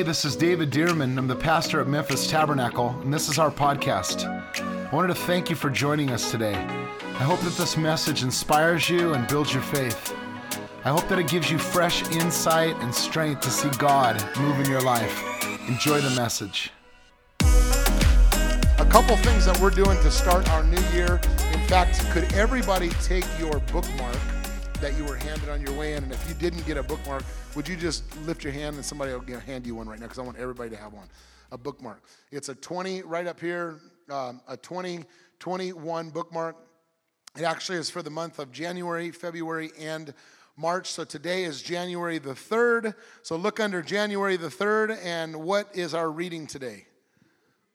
Hey, this is David Dearman. I'm the pastor at Memphis Tabernacle, and this is our podcast. I wanted to thank you for joining us today. I hope that this message inspires you and builds your faith. I hope that it gives you fresh insight and strength to see God move in your life. Enjoy the message. A couple things that we're doing to start our new year. In fact, could everybody take your bookmark that you were handed on your way in? And if you didn't get a bookmark, would you just lift your hand and somebody will hand you one right now? Because I want everybody to have one. A bookmark. It's a 20 right up here, um, a 2021 bookmark. It actually is for the month of January, February, and March. So today is January the 3rd. So look under January the 3rd, and what is our reading today?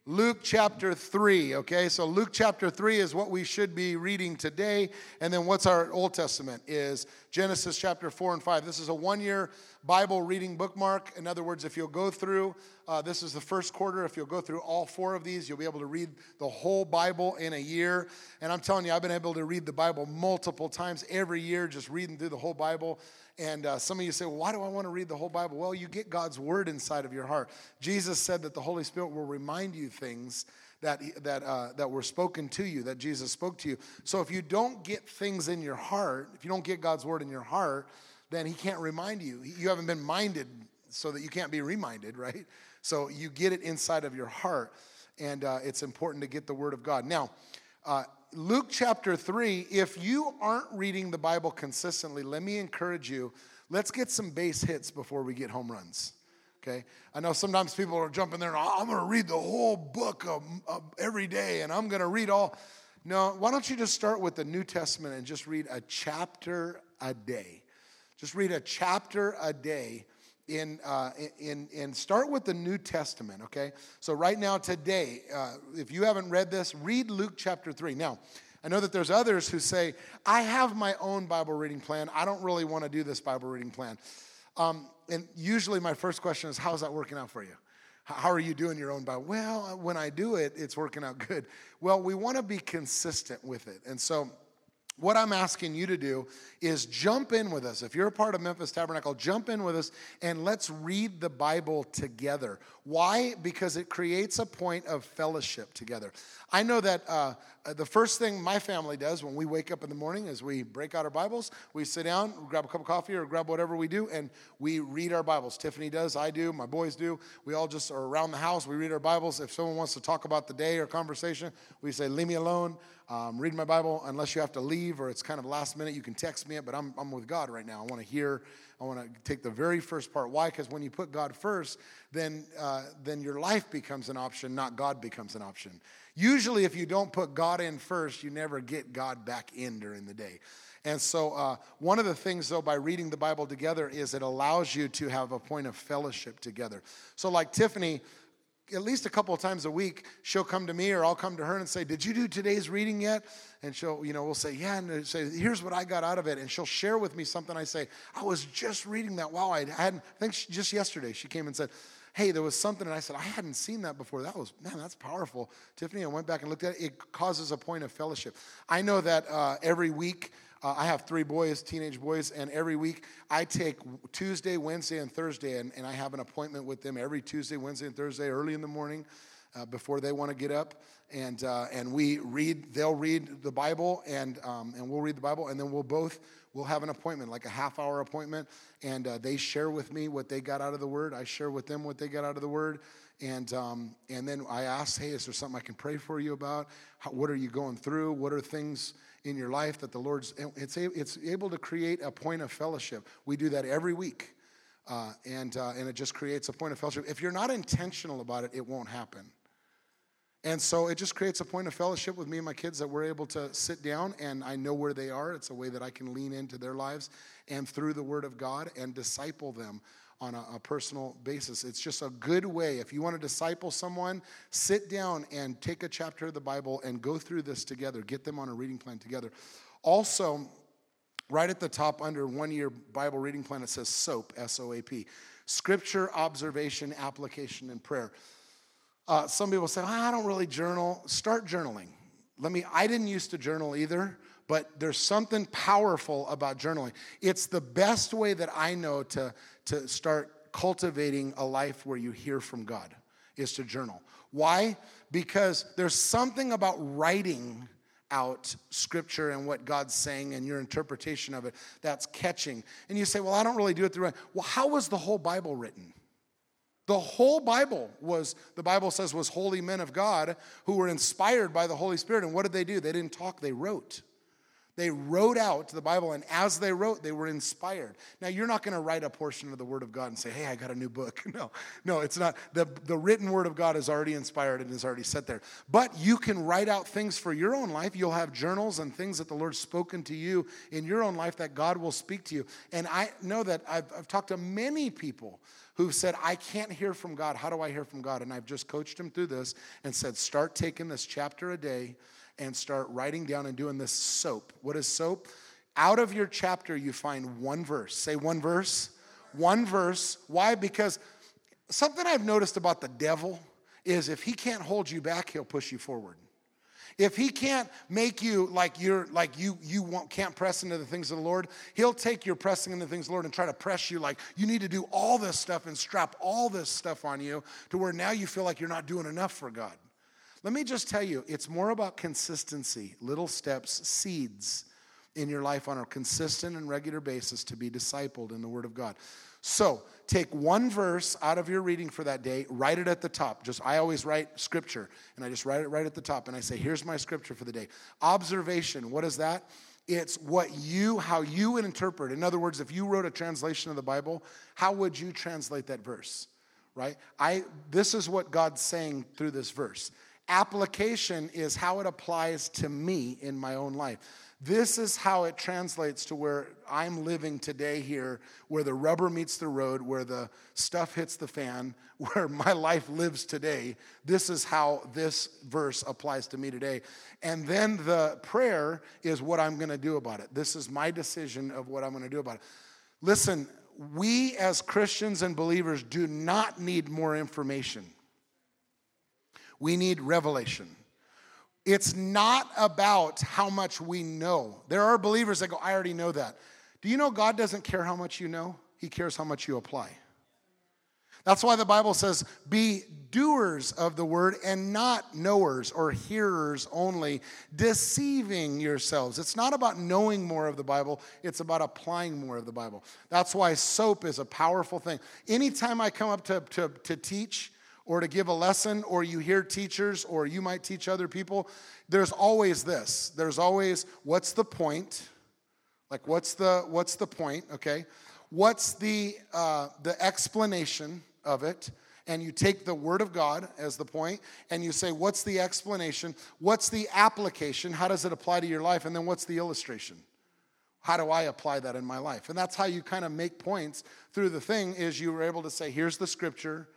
Luke chapter 3, okay? So Luke chapter 3 is what we should be reading today. And then what's our Old Testament is Genesis chapter 4 and 5. This is a one year Bible reading bookmark. In other words, if you'll go through, uh, this is the first quarter. If you'll go through all four of these, you'll be able to read the whole Bible in a year. And I'm telling you, I've been able to read the Bible multiple times every year, just reading through the whole Bible. And uh, some of you say, well, why do I want to read the whole Bible? Well, you get God's word inside of your heart. Jesus said that the Holy Spirit will remind you things that, that, uh, that were spoken to you, that Jesus spoke to you. So if you don't get things in your heart, if you don't get God's word in your heart, then He can't remind you. You haven't been minded so that you can't be reminded, right? So you get it inside of your heart. And uh, it's important to get the word of God. Now, uh, Luke chapter 3, if you aren't reading the Bible consistently, let me encourage you, let's get some base hits before we get home runs. Okay? I know sometimes people are jumping there and oh, I'm going to read the whole book of, of every day and I'm going to read all. No, why don't you just start with the New Testament and just read a chapter a day? Just read a chapter a day in, uh, in, in start with the New Testament, okay? So, right now, today, uh, if you haven't read this, read Luke chapter 3. Now, I know that there's others who say, I have my own Bible reading plan. I don't really want to do this Bible reading plan. Um, and usually, my first question is, How's that working out for you? How are you doing your own Bible? Well, when I do it, it's working out good. Well, we want to be consistent with it. And so, what I'm asking you to do is jump in with us. If you're a part of Memphis Tabernacle, jump in with us and let's read the Bible together. Why? Because it creates a point of fellowship together. I know that uh, the first thing my family does when we wake up in the morning is we break out our Bibles, we sit down, grab a cup of coffee or grab whatever we do, and we read our Bibles. Tiffany does, I do, my boys do. We all just are around the house, we read our Bibles. If someone wants to talk about the day or conversation, we say, Leave me alone. Um, read my Bible unless you have to leave or it's kind of last minute. You can text me it, but I'm, I'm with God right now. I want to hear, I want to take the very first part. Why? Because when you put God first, then, uh, then your life becomes an option, not God becomes an option. Usually, if you don't put God in first, you never get God back in during the day. And so, uh, one of the things, though, by reading the Bible together is it allows you to have a point of fellowship together. So, like Tiffany, at least a couple of times a week, she'll come to me or I'll come to her and say, Did you do today's reading yet? And she'll, you know, we'll say, Yeah, and say, Here's what I got out of it. And she'll share with me something. I say, I was just reading that. Wow, I hadn't, I think she, just yesterday she came and said, Hey, there was something. And I said, I hadn't seen that before. That was, man, that's powerful. Tiffany, I went back and looked at it. It causes a point of fellowship. I know that uh, every week, uh, I have three boys, teenage boys, and every week I take Tuesday, Wednesday, and Thursday, and, and I have an appointment with them every Tuesday, Wednesday, and Thursday early in the morning uh, before they want to get up. And, uh, and we read, they'll read the Bible, and, um, and we'll read the Bible, and then we'll both we'll have an appointment, like a half hour appointment, and uh, they share with me what they got out of the Word. I share with them what they got out of the Word. And, um, and then I ask, hey, is there something I can pray for you about? How, what are you going through? What are things in your life that the Lord's, it's, it's able to create a point of fellowship. We do that every week. Uh, and, uh, and it just creates a point of fellowship. If you're not intentional about it, it won't happen. And so it just creates a point of fellowship with me and my kids that we're able to sit down and I know where they are. It's a way that I can lean into their lives and through the Word of God and disciple them on a, a, personal basis. It's just a good way. If you want to disciple someone, sit down and take a chapter of the Bible and go through this together. Get them on a reading plan together. Also, right at the top under one year Bible reading plan, it says SOAP, S O A P Scripture, Observation, Application, and Prayer. Uh, some people say, oh, I don't really journal. Start journaling. Let me, I didn't used to journal either but there's something powerful about journaling. It's the best way that I know to, to start cultivating a life where you hear from God is to journal. Why? Because there's something about writing out scripture and what God's saying and your interpretation of it that's catching. And you say, Well, I don't really do it the right. Well, how was the whole Bible written? The whole Bible was, the Bible says, was holy men of God who were inspired by the Holy Spirit. And what did they do? They didn't talk, they wrote. They wrote out the Bible, and as they wrote, they were inspired. Now, you're not going to write a portion of the Word of God and say, hey, I got a new book. No, no, it's not. The, the written Word of God is already inspired and is already set there. But you can write out things for your own life. You'll have journals and things that the Lord's spoken to you in your own life that God will speak to you. And I know that I've, I've talked to many people who've said, I can't hear from God. How do I hear from God? And I've just coached them through this and said, start taking this chapter a day and start writing down and doing this soap. What is soap? Out of your chapter, you find one verse. Say one verse. One verse. Why? Because something I've noticed about the devil is if he can't hold you back, he'll push you forward. If he can't make you like you're like you you won't, can't press into the things of the Lord, he'll take your pressing into the things of the Lord and try to press you like you need to do all this stuff and strap all this stuff on you to where now you feel like you're not doing enough for God. Let me just tell you, it's more about consistency, little steps, seeds in your life on a consistent and regular basis to be discipled in the Word of God. So take one verse out of your reading for that day, write it at the top. Just I always write scripture, and I just write it right at the top, and I say, "Here's my scripture for the day." Observation. What is that? It's what you, how you interpret. In other words, if you wrote a translation of the Bible, how would you translate that verse? Right? I. This is what God's saying through this verse. Application is how it applies to me in my own life. This is how it translates to where I'm living today here, where the rubber meets the road, where the stuff hits the fan, where my life lives today. This is how this verse applies to me today. And then the prayer is what I'm going to do about it. This is my decision of what I'm going to do about it. Listen, we as Christians and believers do not need more information. We need revelation. It's not about how much we know. There are believers that go, I already know that. Do you know God doesn't care how much you know? He cares how much you apply. That's why the Bible says, be doers of the word and not knowers or hearers only, deceiving yourselves. It's not about knowing more of the Bible, it's about applying more of the Bible. That's why soap is a powerful thing. Anytime I come up to, to, to teach, or to give a lesson, or you hear teachers, or you might teach other people, there's always this. There's always what's the point? Like what's the what's the point? Okay, what's the uh, the explanation of it? And you take the word of God as the point, and you say, what's the explanation? What's the application? How does it apply to your life? And then what's the illustration? How do I apply that in my life? And that's how you kind of make points through the thing is you were able to say, here's the scripture,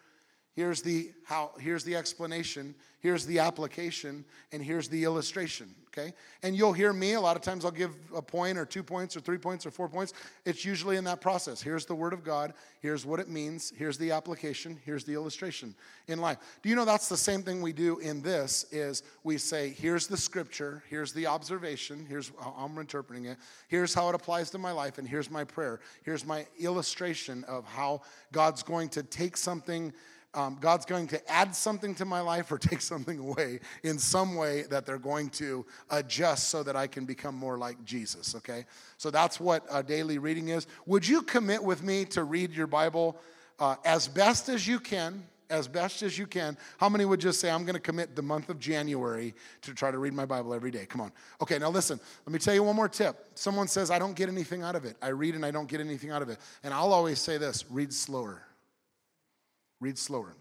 Here's the how here's the explanation, here's the application, and here's the illustration, okay? And you'll hear me a lot of times I'll give a point or two points or three points or four points. It's usually in that process. Here's the word of God, here's what it means, here's the application, here's the illustration in life. Do you know that's the same thing we do in this is we say here's the scripture, here's the observation, here's how I'm interpreting it, here's how it applies to my life and here's my prayer. Here's my illustration of how God's going to take something um, God's going to add something to my life or take something away in some way that they're going to adjust so that I can become more like Jesus, okay? So that's what a daily reading is. Would you commit with me to read your Bible uh, as best as you can? As best as you can. How many would just say, I'm going to commit the month of January to try to read my Bible every day? Come on. Okay, now listen, let me tell you one more tip. Someone says, I don't get anything out of it. I read and I don't get anything out of it. And I'll always say this read slower Read slower.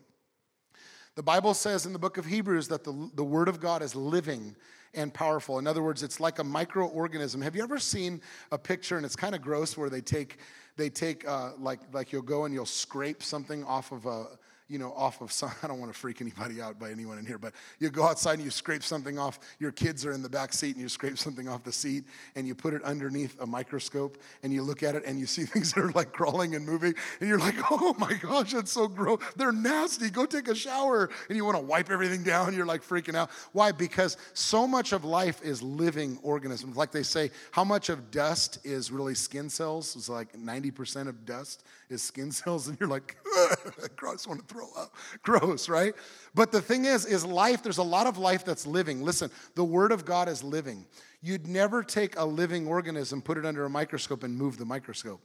The Bible says in the book of Hebrews that the, the Word of God is living and powerful. In other words, it's like a microorganism. Have you ever seen a picture, and it's kind of gross, where they take, they take uh, like, like you'll go and you'll scrape something off of a, you know, off of some, I don't want to freak anybody out by anyone in here, but you go outside and you scrape something off. Your kids are in the back seat and you scrape something off the seat and you put it underneath a microscope and you look at it and you see things that are like crawling and moving and you're like, oh my gosh, that's so gross. They're nasty. Go take a shower. And you want to wipe everything down. You're like freaking out. Why? Because so much of life is living organisms. Like they say, how much of dust is really skin cells? It's like 90% of dust is skin cells. And you're like, I just want to throw up. Gross, right? But the thing is, is life, there's a lot of life that's living. Listen, the Word of God is living. You'd never take a living organism, put it under a microscope, and move the microscope.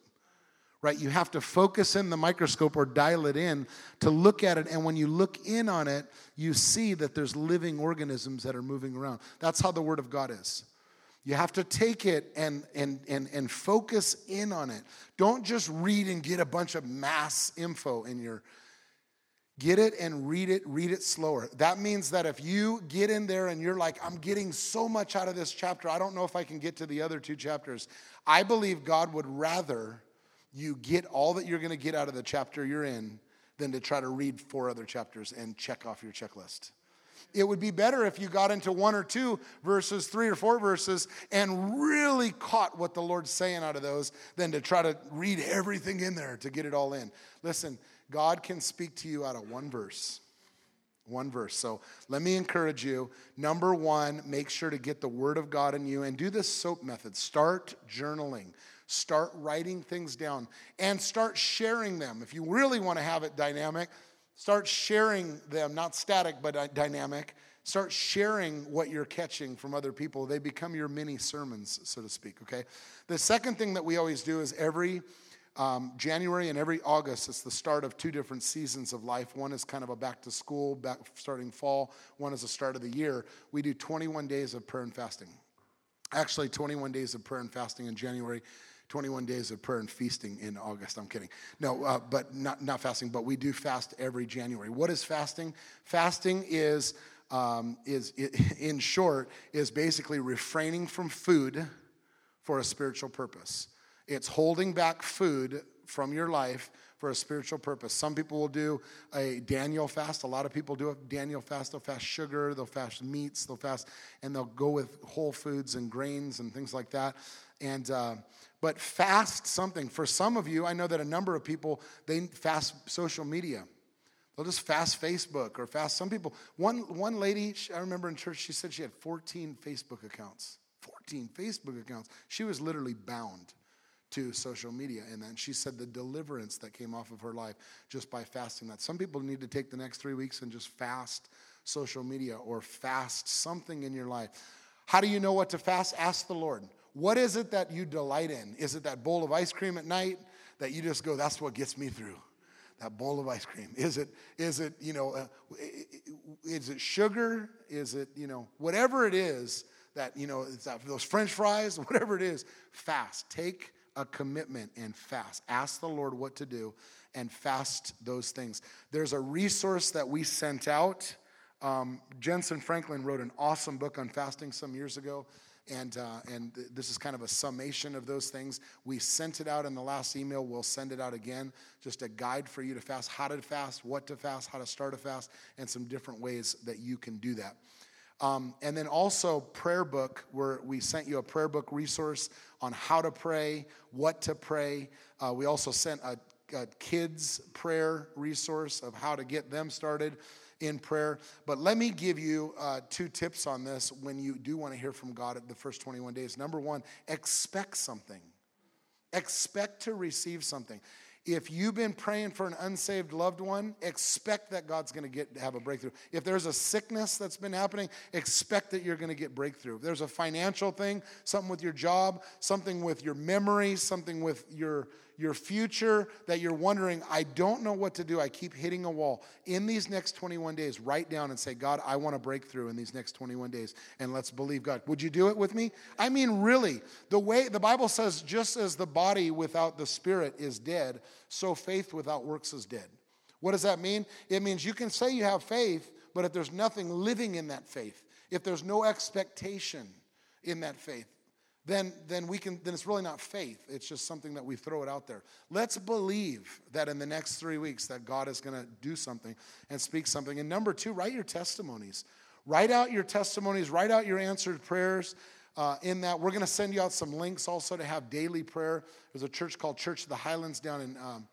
Right? You have to focus in the microscope or dial it in to look at it. And when you look in on it, you see that there's living organisms that are moving around. That's how the Word of God is. You have to take it and, and, and, and focus in on it. Don't just read and get a bunch of mass info in your. Get it and read it, read it slower. That means that if you get in there and you're like, I'm getting so much out of this chapter, I don't know if I can get to the other two chapters. I believe God would rather you get all that you're going to get out of the chapter you're in than to try to read four other chapters and check off your checklist. It would be better if you got into one or two verses, three or four verses, and really caught what the Lord's saying out of those than to try to read everything in there to get it all in. Listen, God can speak to you out of one verse. One verse. So let me encourage you. Number one, make sure to get the Word of God in you and do this SOAP method. Start journaling. Start writing things down and start sharing them. If you really want to have it dynamic, Start sharing them, not static, but dynamic. Start sharing what you're catching from other people. They become your mini sermons, so to speak, okay? The second thing that we always do is every um, January and every August, it's the start of two different seasons of life. One is kind of a back to school, back starting fall. One is the start of the year. We do 21 days of prayer and fasting. Actually, 21 days of prayer and fasting in January 21 days of prayer and feasting in August. I'm kidding. No, uh, but not, not fasting, but we do fast every January. What is fasting? Fasting is, um, is in short, is basically refraining from food for a spiritual purpose. It's holding back food from your life for a spiritual purpose. Some people will do a Daniel fast. A lot of people do a Daniel fast. They'll fast sugar, they'll fast meats, they'll fast, and they'll go with whole foods and grains and things like that. And uh, but fast something. For some of you, I know that a number of people they fast social media. They'll just fast Facebook or fast some people. One one lady I remember in church, she said she had 14 Facebook accounts. 14 Facebook accounts. She was literally bound to social media and then she said the deliverance that came off of her life just by fasting that some people need to take the next three weeks and just fast social media or fast something in your life how do you know what to fast ask the lord what is it that you delight in? Is it that bowl of ice cream at night that you just go, that's what gets me through? That bowl of ice cream. Is it, is it, you know, uh, is it sugar? Is it, you know, whatever it is that, you know, that, those french fries, whatever it is, fast. Take a commitment and fast. Ask the Lord what to do and fast those things. There's a resource that we sent out. Um, Jentezen Franklin wrote an awesome book on fasting some years ago. And, uh, and this is kind of a summation of those things. We sent it out in the last email. We'll send it out again. Just a guide for you to fast, how to fast, what to fast, how to start a fast, and some different ways that you can do that. Um, and then also prayer book, where we sent you a prayer book resource on how to pray, what to pray. Uh, we also sent a, a kids prayer resource of how to get them started in prayer. But let me give you uh, two tips on this when you do want to hear from God at the first 21 days. Number one, expect something. Expect to receive something. If you've been praying for an unsaved loved one, expect that God's going to get have a breakthrough. If there's a sickness that's been happening, expect that you're going to get breakthrough. If there's a financial thing, something with your job, something with your memory, something with your your future that you're wondering, I don't know what to do. I keep hitting a wall. In these next 21 days, write down and say, God, I want to break through in these next 21 days. And let's believe God. Would you do it with me? I mean, really, the way the Bible says, just as the body without the spirit is dead, so faith without works is dead. What does that mean? It means you can say you have faith, but if there's nothing living in that faith, if there's no expectation in that faith, then, then we can then it's really not faith. It's just something that we throw it out there. Let's believe that in the next three weeks that god is going to do something and speak something. And number two write your testimonies. Write out your testimonies write out your answered prayers uh, in that. We're going to send you out some links also to have daily prayer. There's a church called church of the highlands down in um,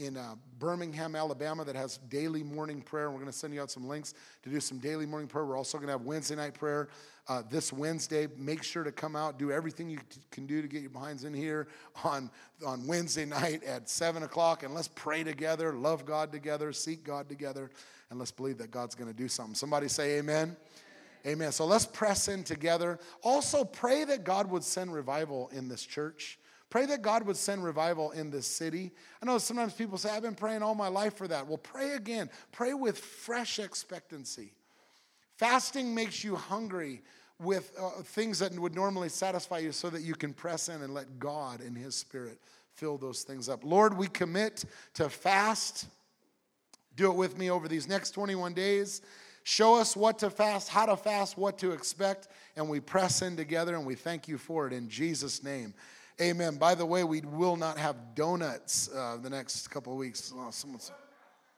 in uh, Birmingham, Alabama, that has daily morning prayer. We're going to send you out some links to do some daily morning prayer. We're also going to have Wednesday night prayer uh, this Wednesday. Make sure to come out, do everything you t- can do to get your minds in here on, on Wednesday night at 7 o'clock. And let's pray together, love God together, seek God together, and let's believe that God's going to do something. Somebody say amen. Amen. So let's press in together. Also, pray that God would send revival in this church. Pray that God would send revival in this city. I know sometimes people say, I've been praying all my life for that. Well, pray again. Pray with fresh expectancy. Fasting makes you hungry with uh, things that would normally satisfy you so that you can press in and let God and His Spirit fill those things up. Lord, we commit to fast. Do it with me over these next 21 days. Show us what to fast, how to fast, what to expect, and we press in together and we thank you for it in Jesus' name. Amen. By the way, we will not have donuts uh, the next couple of weeks. Oh, someone's,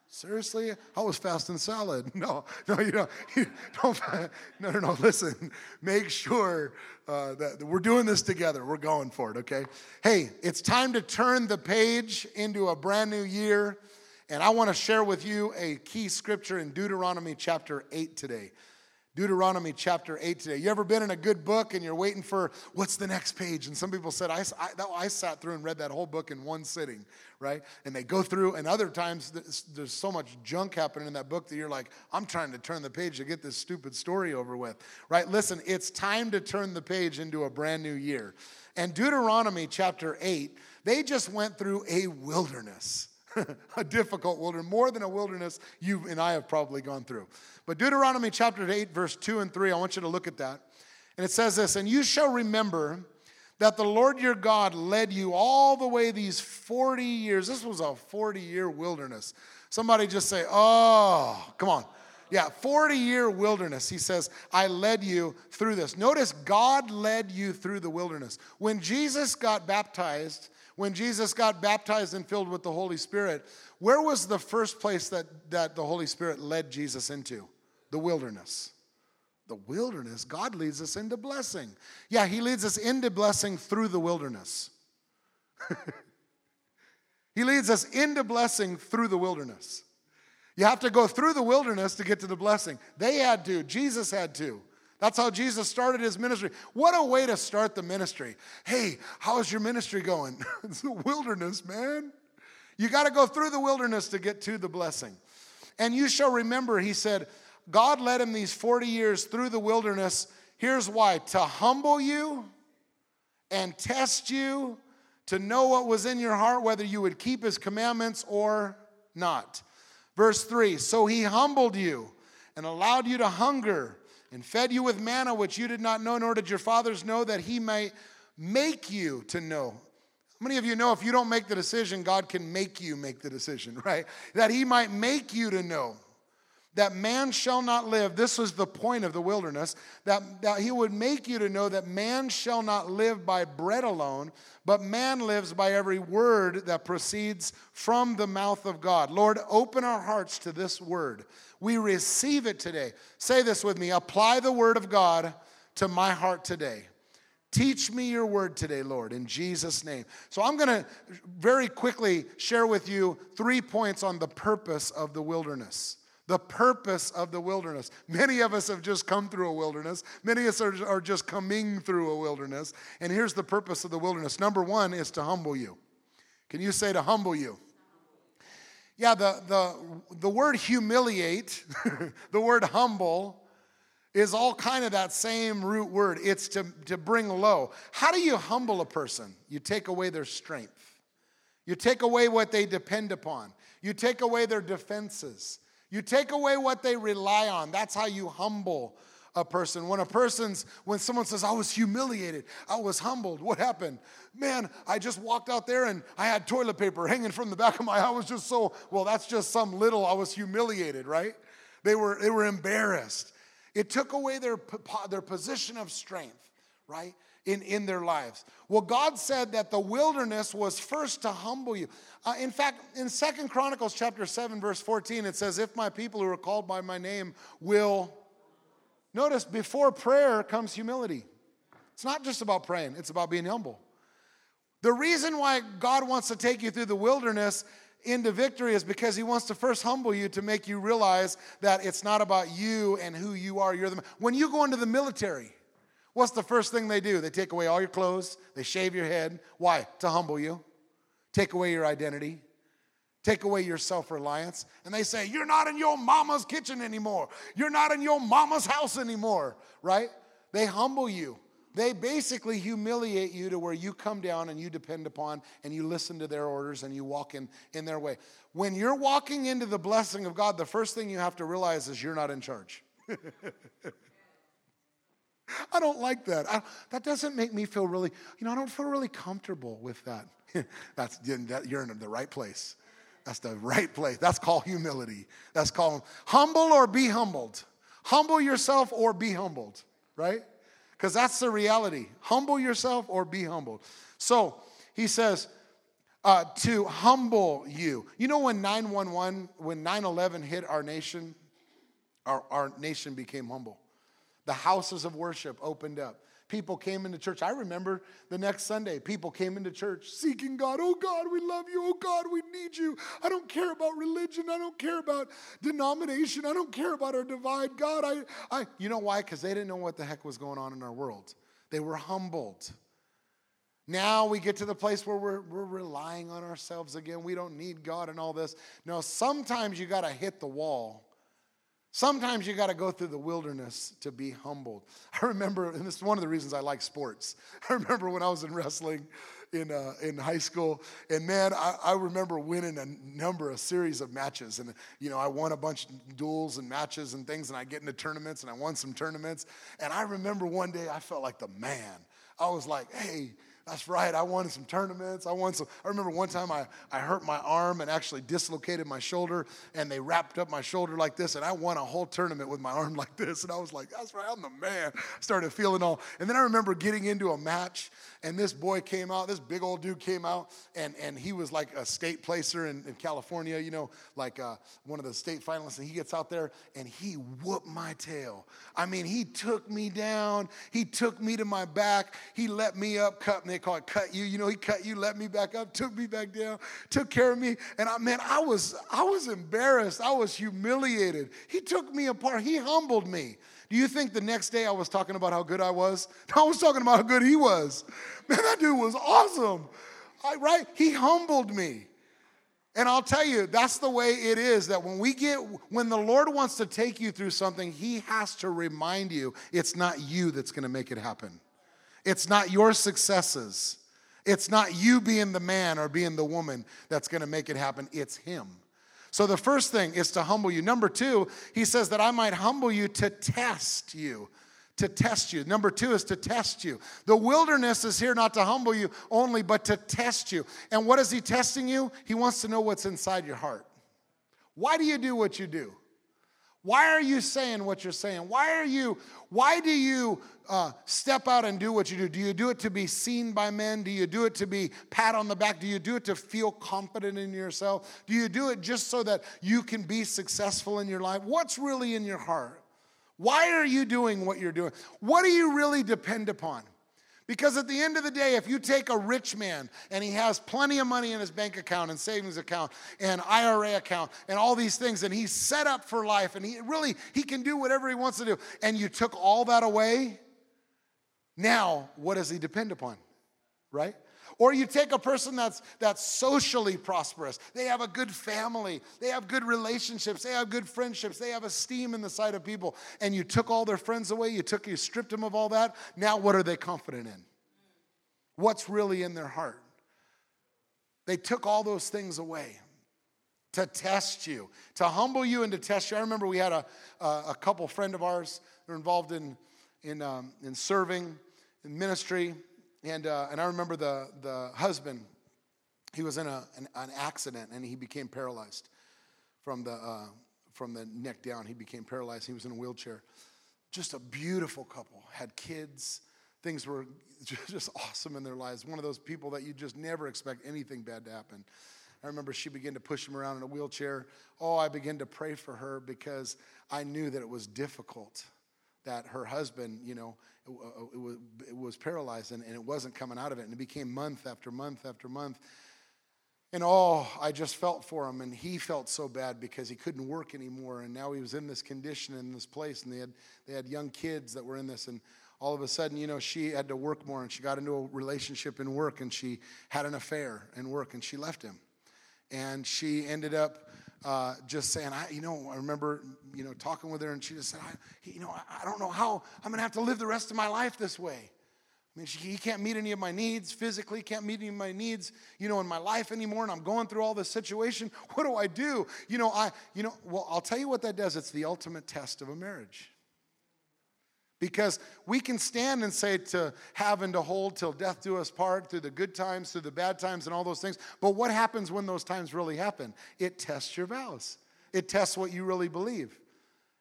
seriously? I was fasting salad. No, no, you don't. Don't no, no, no. Listen, make sure uh, that we're doing this together. We're going for it, okay? Hey, it's time to turn the page into a brand new year. And I want to share with you a key scripture in Deuteronomy chapter 8 today. Deuteronomy chapter 8 today. You ever been in a good book and you're waiting for what's the next page? And some people said, I, I, I sat through and read that whole book in one sitting, right? And they go through, and other times there's, there's so much junk happening in that book that you're like, I'm trying to turn the page to get this stupid story over with, right? Listen, it's time to turn the page into a brand new year. And Deuteronomy chapter 8, they just went through a wilderness. a difficult wilderness, more than a wilderness you and I have probably gone through. But Deuteronomy chapter 8, verse 2 and 3, I want you to look at that. And it says this And you shall remember that the Lord your God led you all the way these 40 years. This was a 40 year wilderness. Somebody just say, Oh, come on. Yeah, 40 year wilderness. He says, I led you through this. Notice God led you through the wilderness. When Jesus got baptized, when Jesus got baptized and filled with the Holy Spirit, where was the first place that, that the Holy Spirit led Jesus into? The wilderness. The wilderness, God leads us into blessing. Yeah, He leads us into blessing through the wilderness. he leads us into blessing through the wilderness. You have to go through the wilderness to get to the blessing. They had to, Jesus had to. That's how Jesus started his ministry. What a way to start the ministry. Hey, how's your ministry going? it's the wilderness, man. You got to go through the wilderness to get to the blessing. And you shall remember, he said, God led him these 40 years through the wilderness. Here's why to humble you and test you, to know what was in your heart, whether you would keep his commandments or not. Verse 3 So he humbled you and allowed you to hunger and fed you with manna which you did not know, nor did your fathers know, that he might make you to know. How many of you know if you don't make the decision, God can make you make the decision, right? That he might make you to know that man shall not live. This was the point of the wilderness, that, that he would make you to know that man shall not live by bread alone, but man lives by every word that proceeds from the mouth of God. Lord, open our hearts to this word. We receive it today. Say this with me apply the word of God to my heart today. Teach me your word today, Lord, in Jesus' name. So, I'm going to very quickly share with you three points on the purpose of the wilderness the purpose of the wilderness. Many of us have just come through a wilderness. Many of us are, are just coming through a wilderness. And here's the purpose of the wilderness number one is to humble you. Can you say to humble you? Yeah, the, the, the word humiliate, the word humble, is all kind of that same root word. It's to, to bring low. How do you humble a person? You take away their strength. You take away what they depend upon. You take away their defenses. You take away what they rely on. That's how you humble a person. When a person's, when someone says, I was humiliated, I was humbled, what happened? Man, I just walked out there and I had toilet paper hanging from the back of my, I was just so, well, that's just some little, I was humiliated, right? They were, they were embarrassed. It took away their, their position of strength, right? In, in their lives. Well, God said that the wilderness was first to humble you. Uh, in fact, in Second Chronicles chapter 7, verse 14, it says, If my people who are called by my name will. Notice before prayer comes humility. It's not just about praying, it's about being humble. The reason why God wants to take you through the wilderness into victory is because he wants to first humble you to make you realize that it's not about you and who you are. You're the when you go into the military, what's the first thing they do? They take away all your clothes, they shave your head. Why? To humble you. Take away your identity. Take away your self reliance. And they say, You're not in your mama's kitchen anymore. You're not in your mama's house anymore, right? They humble you. They basically humiliate you to where you come down and you depend upon and you listen to their orders and you walk in, in their way. When you're walking into the blessing of God, the first thing you have to realize is you're not in charge. I don't like that. I, that doesn't make me feel really, you know, I don't feel really comfortable with that. That's, you're in the right place. That's the right place. That's called humility. That's called humble or be humbled. Humble yourself or be humbled, right? Because that's the reality. Humble yourself or be humbled. So he says, uh, to humble you. You know, when 911, when 9 11 hit our nation, our, our nation became humble. The houses of worship opened up. People came into church. I remember the next Sunday, people came into church seeking God. Oh God, we love you. Oh God, we need you. I don't care about religion. I don't care about denomination. I don't care about our divide. God, I, I you know why? Because they didn't know what the heck was going on in our world. They were humbled. Now we get to the place where we're, we're relying on ourselves again. We don't need God and all this. No, sometimes you got to hit the wall Sometimes you got to go through the wilderness to be humbled. I remember, and this is one of the reasons I like sports. I remember when I was in wrestling in, uh, in high school, and man, I, I, remember winning a number, a series of matches. And, you know, I won a bunch of duels and matches and things, and I get into tournaments, and I won some tournaments. And I remember one day I felt like the man. I was like, hey, that's right. I won some tournaments. I won some. I remember one time I, I hurt my arm and actually dislocated my shoulder, and they wrapped up my shoulder like this, and I won a whole tournament with my arm like this. And I was like, that's right, I'm the man. I started feeling all. And then I remember getting into a match, and this boy came out, this big old dude came out, and, and he was like a state placer in, in California, you know, like uh, one of the state finalists. And he gets out there and he whooped my tail. I mean, he took me down, he took me to my back, he let me up, cut me, they call it cut you. You know, he cut you, let me back up, took me back down, took care of me. And I, man, I was, I was embarrassed, I was humiliated. He took me apart, he humbled me. Do you think the next day I was talking about how good I was? I was talking about how good he was. Man, that dude was awesome. I, right? He humbled me. And I'll tell you, that's the way it is that when we get, when the Lord wants to take you through something, He has to remind you it's not you that's gonna make it happen. It's not your successes. It's not you being the man or being the woman that's gonna make it happen. It's Him. So the first thing is to humble you. Number two, he says that I might humble you to test you. To test you. Number two is to test you. The wilderness is here not to humble you only, but to test you. And what is he testing you? He wants to know what's inside your heart. Why do you do what you do? Why are you saying what you're saying? Why are you, why do you uh, step out and do what you do? Do you do it to be seen by men? Do you do it to be pat on the back? Do you do it to feel confident in yourself? Do you do it just so that you can be successful in your life? What's really in your heart? Why are you doing what you're doing? What do you really depend upon? Because at the end of the day, if you take a rich man and he has plenty of money in his bank account and savings account and IRA account and all these things, and he's set up for life and he really he can do whatever he wants to do, and you took all that away, now what does he depend upon? Right? Or you take a person that's, that's socially prosperous. They have a good family. They have good relationships. They have good friendships. They have esteem in the sight of people. And you took all their friends away. You took, you stripped them of all that. Now what are they confident in? What's really in their heart? They took all those things away to test you, to humble you and to test you. I remember we had a, a, couple friend of ours. They're involved in, in, um, in serving, in ministry and, uh, and I remember the, the husband, he was in a, an, an accident and he became paralyzed from the, uh, from the neck down. He became paralyzed. He was in a wheelchair. Just a beautiful couple, had kids, things were just awesome in their lives. One of those people that you just never expect anything bad to happen. I remember she began to push him around in a wheelchair. Oh, I began to pray for her because I knew that it was difficult, that her husband, you know, uh, was, was, paralyzed and, and it wasn't coming out of it. And it became month after month after month. And oh, I just felt for him, and he felt so bad because he couldn't work anymore, and now he was in this condition in this place, and they had they had young kids that were in this, and all of a sudden, you know, she had to work more and she got into a relationship in work and she had an affair in work and she left him. And she ended up uh, just saying, I, you know, I remember, you know, talking with her and she just said, I, you know, I, I don't know how I'm going to have to live the rest of my life this way. I mean, she, he can't meet any of my needs physically, can't meet any of my needs, you know, in my life anymore, and I'm going through all this situation. What do I do? You know, I, you know, well, I'll tell you what that does. It's the ultimate test of a marriage. Because we can stand and say to have and to hold till death do us part, through the good times, through the bad times, and all those things. But what happens when those times really happen? It tests your vows, it tests what you really believe.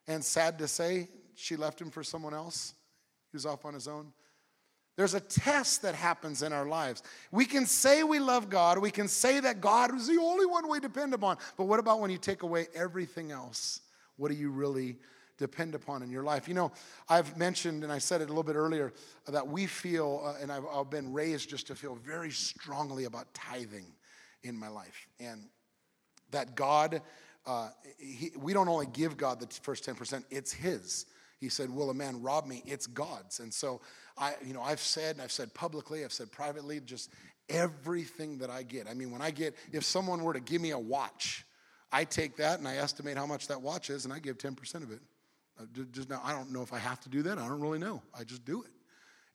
And sad to say, she left him for someone else. He was off on his own. There's a test that happens in our lives. We can say we love God, we can say that God is the only one we depend upon. But what about when you take away everything else? What do you really depend upon in your life. You know, I've mentioned, and I said it a little bit earlier, that we feel, uh, and I've, I've been raised just to feel very strongly about tithing in my life. And that God, uh, he, we don't only give God the first 10%, it's His. He said, Will a man rob me? It's God's. And so I, you know, I've said, and I've said publicly, I've said privately, just everything that I get. I mean, when I get, if someone were to give me a watch, I take that and I estimate how much that watch is, and I give 10% of it. Uh, just now, I don't know if I have to do that. I don't really know. I just do it.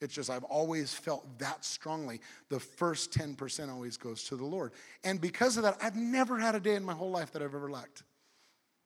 It's just I've always felt that strongly. The first 10% always goes to the Lord. And because of that, I've never had a day in my whole life that I've ever lacked.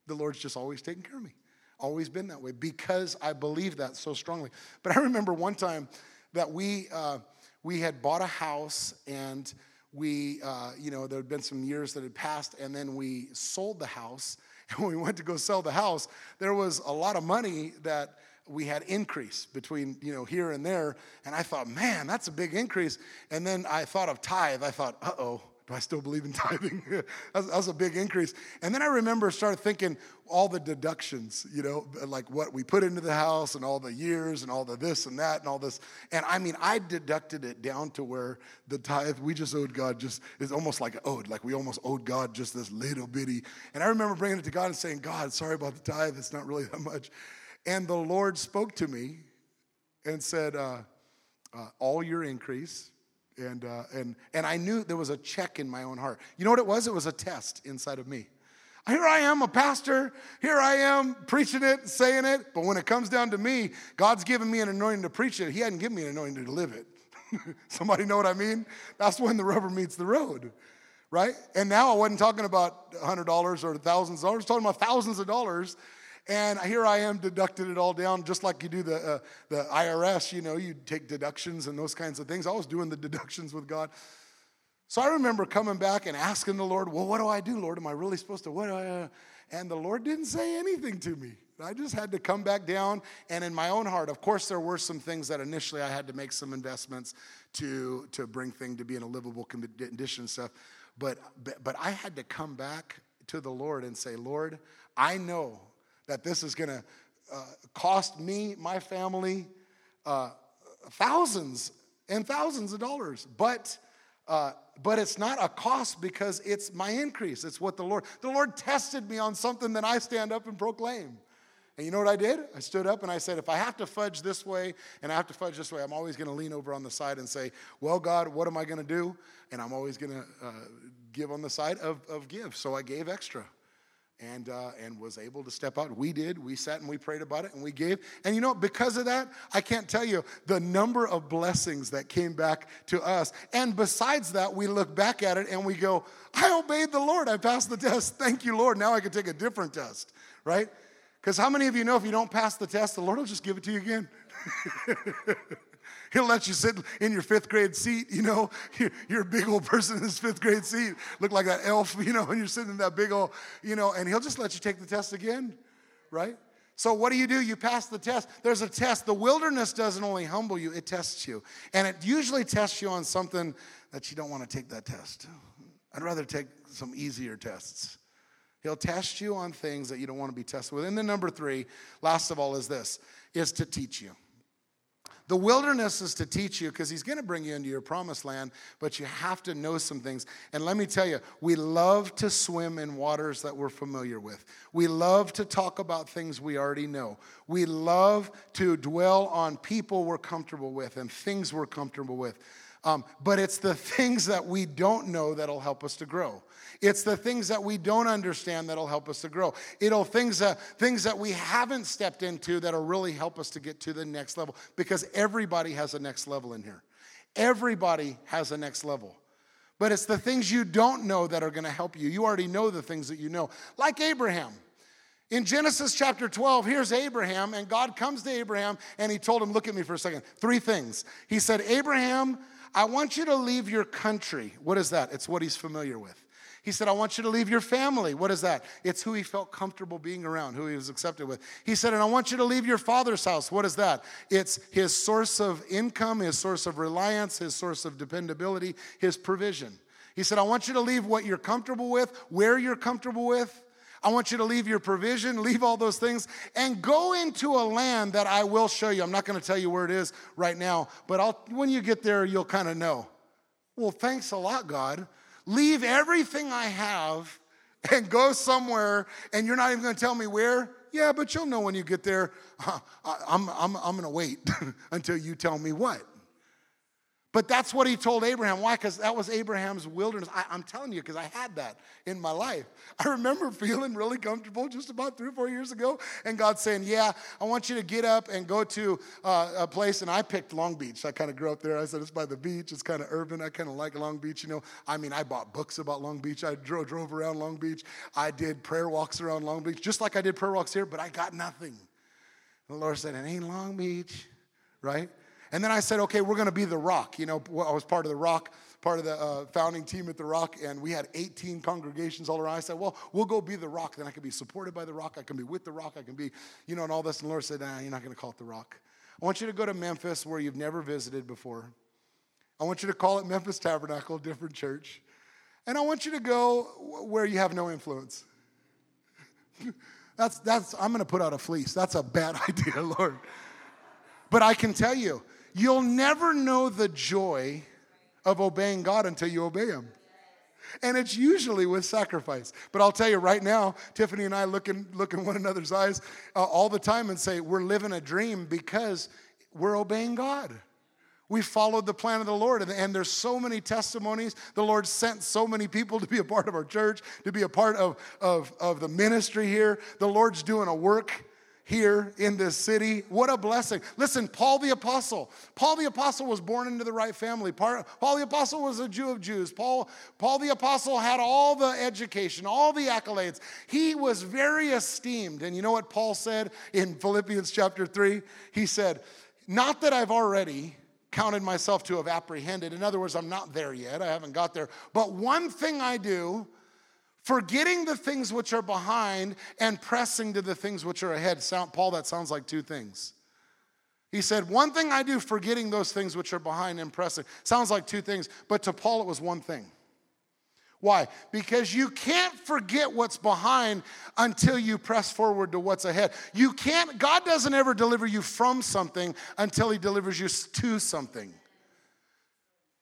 The Lord's just always taken care of me. Always been that way because I believe that so strongly. But I remember one time that we, uh, we had bought a house and we, uh, you know, there had been some years that had passed, and then we sold the house When we went to go sell the house, there was a lot of money that we had increase between you know here and there. And i thought man that's a big increase. And then i thought of tithe. I thought uh-oh do I still believe in tithing? that, was, a big increase. And then I remember started thinking all the deductions, you know, like what we put into the house and all the years and all the this and that and all this. And I mean, I deducted it down to where the tithe, we just owed God just, it's almost like owed, like we almost owed God just this little bitty. And I remember bringing it to God and saying, God, sorry about the tithe. It's not really that much. And the Lord spoke to me and said, uh, uh, all your increase, and, uh, and, and I knew there was a check in my own heart. You know what it was? It was a test inside of me. Here I am, a pastor. Here I am preaching it, saying it. But when it comes down to me, God's given me an anointing to preach it. He hadn't given me an anointing to live it. Somebody know what I mean? That's when the rubber meets the road, right? And now I wasn't talking about $100 or thousands of dollars, I was talking about thousands of dollars and here I am deducted it all down, just like you do the, uh, the IRS. You know, you take deductions and those kinds of things. I was doing the deductions with God. So I remember coming back and asking the Lord, Well, what do I do, Lord? Am I really supposed to? What? Uh? And the Lord didn't say anything to me. I just had to come back down. And in my own heart, of course, there were some things that initially I had to make some investments to, to bring things to be in a livable condition and stuff. But, but, but I had to come back to the Lord and say, Lord, I know that this is going to uh, cost me, my family, uh, thousands and thousands of dollars. But uh, but it's not a cost because it's my increase. It's what the Lord, the Lord tested me on something that I stand up and proclaim. And you know what I did? I stood up and I said, if I have to fudge this way and I have to fudge this way, I'm always going to lean over on the side and say, well, God, what am I going to do? And I'm always going to uh, give on the side of, of give. So I gave extra and, uh, and was able to step out. We did. We sat and we prayed about it and we gave. And you know, because of that, I can't tell you the number of blessings that came back to us. And besides that, we look back at it and we go, I obeyed the Lord. I passed the test. Thank you, Lord. Now I can take a different test, right? Because how many of you know if you don't pass the test, the Lord will just give it to you again? He'll let you sit in your fifth grade seat, you know. You're, a big old person in this fifth grade seat, look like that elf, you know, and you're sitting in that big old, you know, and he'll just let you take the test again, right? So what do you do? You pass the test. There's a test. The wilderness doesn't only humble you, it tests you. And it usually tests you on something that you don't want to take that test. I'd rather take some easier tests. He'll test you on things that you don't want to be tested with. And then number three, last of all, is this, is to teach you. The wilderness is to teach you because he's going to bring you into your promised land, but you have to know some things. And let me tell you, we love to swim in waters that we're familiar with. We love to talk about things we already know. We love to dwell on people we're comfortable with and things we're comfortable with. Um, but it's the things that we don't know that'll help us to grow. It's the things that we don't understand that'll help us to grow. It'll things that things that we haven't stepped into that'll really help us to get to the next level because everybody has a next level in here. Everybody has a next level. But it's the things you don't know that are going to help you. You already know the things that you know. Like Abraham. In Genesis chapter 12, here's Abraham, and God comes to Abraham and he told him, Look at me for a second. Three things. He said, Abraham, I want you to leave your country. What is that? It's what he's familiar with. He said, I want you to leave your family. What is that? It's who he felt comfortable being around, who he was accepted with. He said, and I want you to leave your father's house. What is that? It's his source of income, his source of reliance, his source of dependability, his provision. He said, I want you to leave what you're comfortable with, where you're comfortable with. I want you to leave your provision, leave all those things, and go into a land that I will show you. I'm not going to tell you where it is right now, but I'll, when you get there, you'll kind of know. Well, thanks a lot, God leave everything I have and go somewhere, and you're not even gonna tell me where? Yeah, but you'll know when you get there. I'm, I'm, I'm gonna wait until you tell me what. But that's what he told Abraham. Why? Because that was Abraham's wilderness. I, am telling you, because I had that in my life. I remember feeling really comfortable just about three or four years ago, and God saying, Yeah, I want you to get up and go to uh, a place. And I picked Long Beach. I kind of grew up there. I said, It's by the beach, it's kind of urban. I kind of like Long Beach, you know. I mean, I bought books about Long Beach. I drove, drove around Long Beach. I did prayer walks around Long Beach, just like I did prayer walks here, but I got nothing. And the Lord said, It ain't Long Beach, right? And then I said, okay, we're going to be the Rock. You know, I was part of the Rock, part of the uh, founding team at the Rock, and we had 18 congregations all around. I said, well, we'll go be the Rock. Then I can be supported by the Rock. I can be with the Rock. I can be, you know, and all this. And Lord said, nah, you're not going to call it the Rock. I want you to go to Memphis where you've never visited before. I want you to call it Memphis Tabernacle, different church. And I want you to go where you have no influence. that's, that's, I'm going to put out a fleece. That's a bad idea, Lord. But I can tell you, You'll never know the joy of obeying God until you obey Him. And it's usually with sacrifice. But I'll tell you right now, Tiffany and I look in, look in one another's eyes uh, all the time and say, we're living a dream because we're obeying God. We followed the plan of the Lord. And, and, there's so many testimonies. The Lord sent so many people to be a part of our church, to be a part of, of, of the ministry here. The Lord's doing a work here in this city. What a blessing. Listen, Paul the Apostle. Paul the Apostle was born into the right family. Paul the Apostle was a Jew of Jews. Paul, Paul the Apostle had all the education, all the accolades. He was very esteemed. And you know what Paul said in Philippians chapter 3? He said, Not that I've already counted myself to have apprehended. In other words, I'm not there yet. I haven't got there. But one thing I do, forgetting the things which are behind and pressing to the things which are ahead. Sound, Paul, that sounds like two things. He said, One thing I do, forgetting those things which are behind and pressing. Sounds like two things, but to Paul it was one thing. Why? Because you can't forget what's behind until you press forward to what's ahead. You can't, God doesn't ever deliver you from something until He delivers you to something.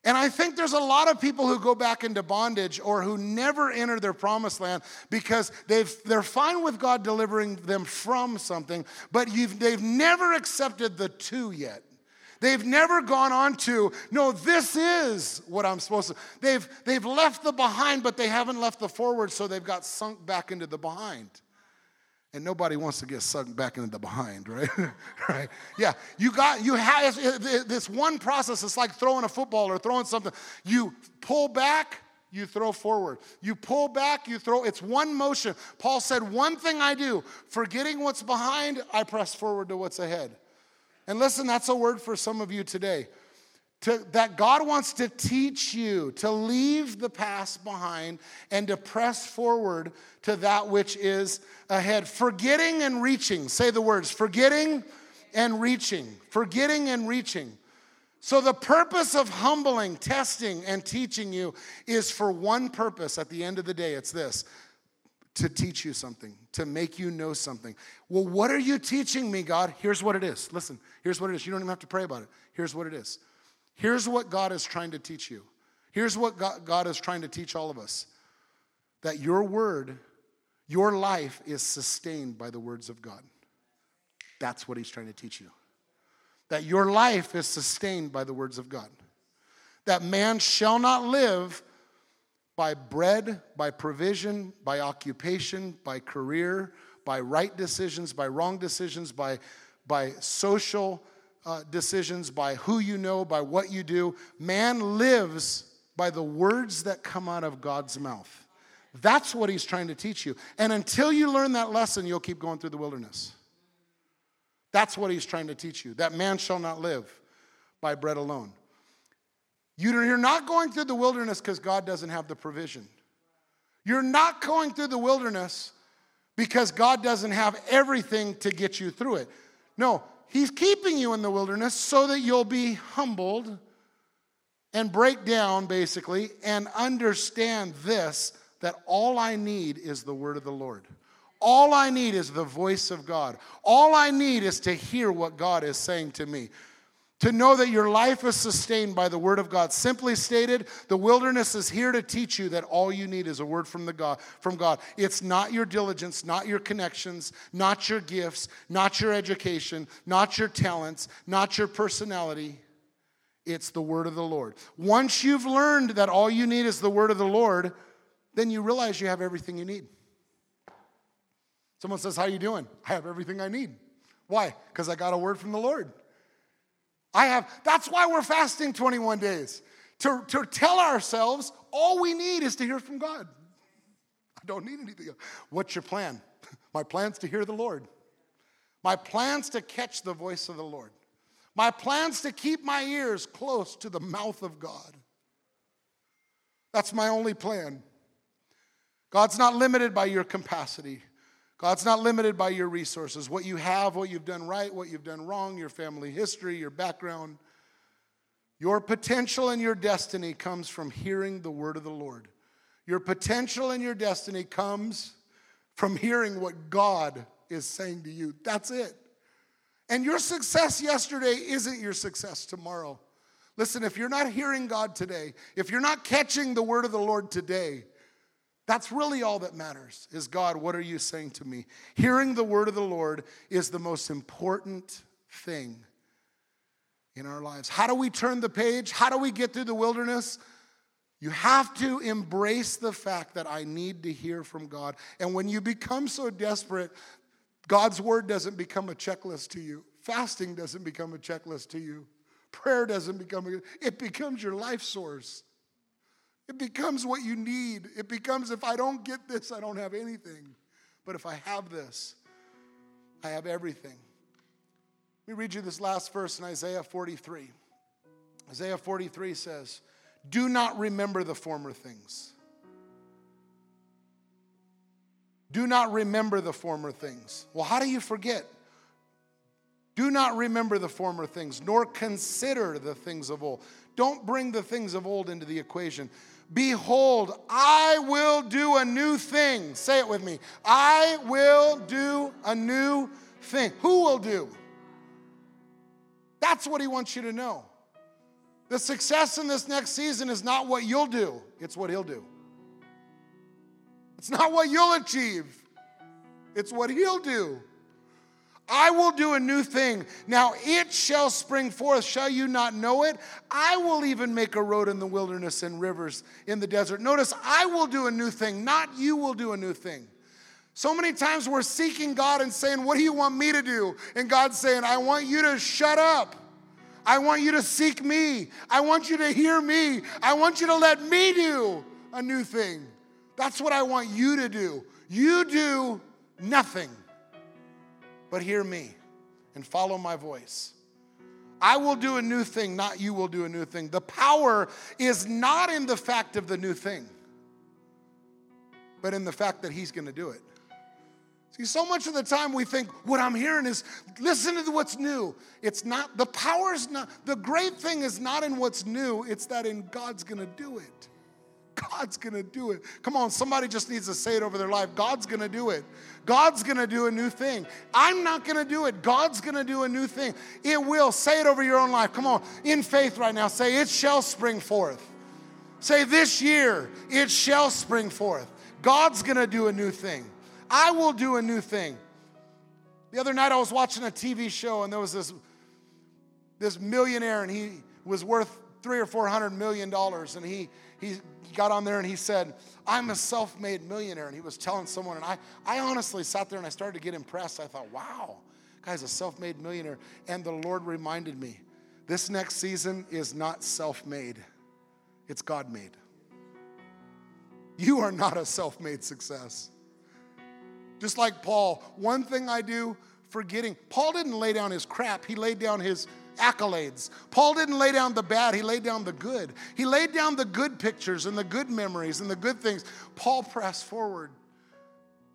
And I think there's a lot of people who go back into bondage or who never enter their promised land because they've, they're fine with God delivering them from something, but they've never accepted the to yet. They've never gone on to, no, this is what I'm supposed to. They've, they've left the behind, but they haven't left the forward, so they've got sunk back into the behind. And nobody wants to get sucked back into the behind, right? right? Yeah, you got, you have this one process. It's like throwing a football or throwing something. You pull back, you throw forward. You pull back, you throw. It's one motion. Paul said, One thing I do, forgetting what's behind, I press forward to what's ahead. And listen, that's a word for some of you today. To, that God wants to teach you to leave the past behind and to press forward to that which is ahead. Forgetting and reaching. Say the words forgetting and reaching. Forgetting and reaching. So, the purpose of humbling, testing, and teaching you is for one purpose at the end of the day. It's this to teach you something, to make you know something. Well, what are you teaching me, God? Here's what it is. Listen, here's what it is. You don't even have to pray about it. Here's what it is. Here's what God is trying to teach you. Here's what God is trying to teach all of us that your word, your life is sustained by the words of God. That's what He's trying to teach you. That your life is sustained by the words of God. That man shall not live by bread, by provision, by occupation, by career, by right decisions, by wrong decisions, by, by social uh, decisions, by who you know, by what you do. Man lives by the words that come out of God's mouth. That's what he's trying to teach you. And until you learn that lesson, you'll keep going through the wilderness. That's what he's trying to teach you that man shall not live by bread alone. You're not going through the wilderness because God doesn't have the provision. You're not going through the wilderness because God doesn't have everything to get you through it. No, He's keeping you in the wilderness so that you'll be humbled and break down, basically, and understand this that all I need is the word of the Lord. All I need is the voice of God. All I need is to hear what God is saying to me. To know that your life is sustained by the word of God. Simply stated, the wilderness is here to teach you that all you need is a word from the God from God. It's not your diligence, not your connections, not your gifts, not your education, not your talents, not your personality. It's the word of the Lord. Once you've learned that all you need is the word of the Lord, then you realize you have everything you need. Someone says, "How are you doing?" I have everything I need. Why? Because I got a word from the Lord. I have, that's why we're fasting 21 days. To, to tell ourselves all we need is to hear from God. I don't need anything. What's your plan? My plan's to hear the Lord. My plan's to catch the voice of the Lord. My plan's to keep my ears close to the mouth of God. That's my only plan. God's not limited by your capacity. God's not limited by your resources, what you have, what you've done right, what you've done wrong, your family history, your background. Your potential and your destiny comes from hearing the word of the Lord. Your potential and your destiny comes from hearing what God is saying to you. That's it. And your success yesterday isn't your success tomorrow. Listen, if you're not hearing God today, if you're not catching the word of the Lord today, that's really all that matters is God, what are you saying to me? Hearing the word of the Lord is the most important thing in our lives. How do we turn the page? How do we get through the wilderness? You have to embrace the fact that I need to hear from God. And when you become so desperate, God's word doesn't become a checklist to you. Fasting doesn't become a checklist to you. Prayer doesn't become a, it becomes your life source. It becomes what you need. It becomes if I don't get this, I don't have anything. But if I have this, I have everything. Let me read you this last verse in Isaiah 43. Isaiah 43 says, Do not remember the former things. Do not remember the former things. Well, how do you forget? Do not remember the former things, nor consider the things of old. Don't bring the things of old into the equation. Behold, I will do a new thing. Say it with me. I will do a new thing. Who will do? That's what he wants you to know. The success in this next season is not what you'll do, it's what he'll do. It's not what you'll achieve, it's what he'll do. I will do a new thing. Now it shall spring forth. Shall you not know it? I will even make a road in the wilderness and rivers in the desert. Notice, I will do a new thing, not you will do a new thing. So many times we're seeking God and saying, What do you want me to do? And God's saying, I want you to shut up. I want you to seek me. I want you to hear me. I want you to let me do a new thing. That's what I want you to do. You do nothing but hear me and follow my voice. I will do a new thing, not you will do a new thing. The power is not in the fact of the new thing, but in the fact that He's going to do it. See, so much of the time we think what I'm hearing is listen to what's new. It's not, the power's not, the great thing is not in what's new, it's that in God's gonna do it. God's gonna do it. Come on, somebody just needs to say it over their life. God's gonna do it. God's gonna do a new thing. I'm not gonna do it. God's gonna do a new thing. It will. Say it over your own life. Come on, in faith right now, say, It shall spring forth. Say, This year, it shall spring forth. God's gonna do a new thing. I will do a new thing. The other night I was watching a TV show and there was this, this millionaire and he was worth three or four hundred million dollars and he, he got on there and he said, I'm a self-made millionaire. And he was telling someone, and I, I honestly sat there and I started to get impressed. I thought, wow, guy's a self-made millionaire. And the Lord reminded me, this next season is not self-made, it's God-made. You are not a self-made success. Just like Paul, one thing I do, forgetting. Paul didn't lay down his crap, he laid down his accolades. Paul didn't lay down the bad, he laid down the good. He laid down the good pictures and the good memories and the good things. Paul pressed forward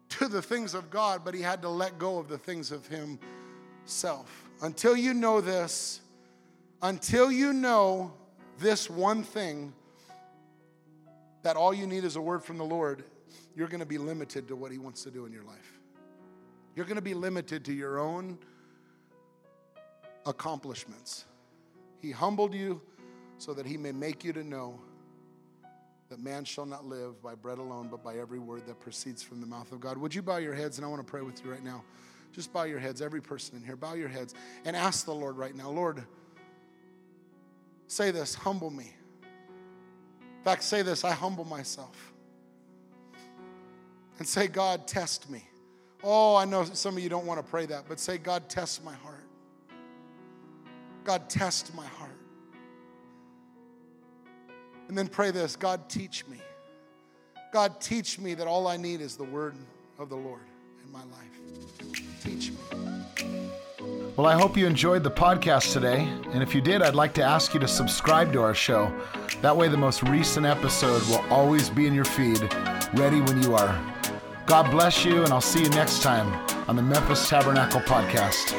to the things of God, but he had to let go of the things of himself. Until you know this, until you know this one thing, that all you need is a word from the Lord, you're going to be limited to what He wants to do in your life. You're going to be limited to your own accomplishments. He humbled you so that He may make you to know that man shall not live by bread alone, but by every word that proceeds from the mouth of God. Would you bow your heads? And I want to pray with you right now. Just bow your heads, every person in here, bow your heads and ask the Lord right now, Lord, say this, humble me. In fact, say this, I humble myself and say, God, test me. Oh, I know some of you don't want to pray that, but say, God, test my heart. God, test my heart. And then pray this God, teach me. God, teach me that all I need is the word of the Lord in my life. Teach me. Well, I hope you enjoyed the podcast today. And if you did, I'd like to ask you to subscribe to our show. That way, the most recent episode will always be in your feed, ready when you are. God bless you, and I'll see you next time on the Memphis Tabernacle Podcast.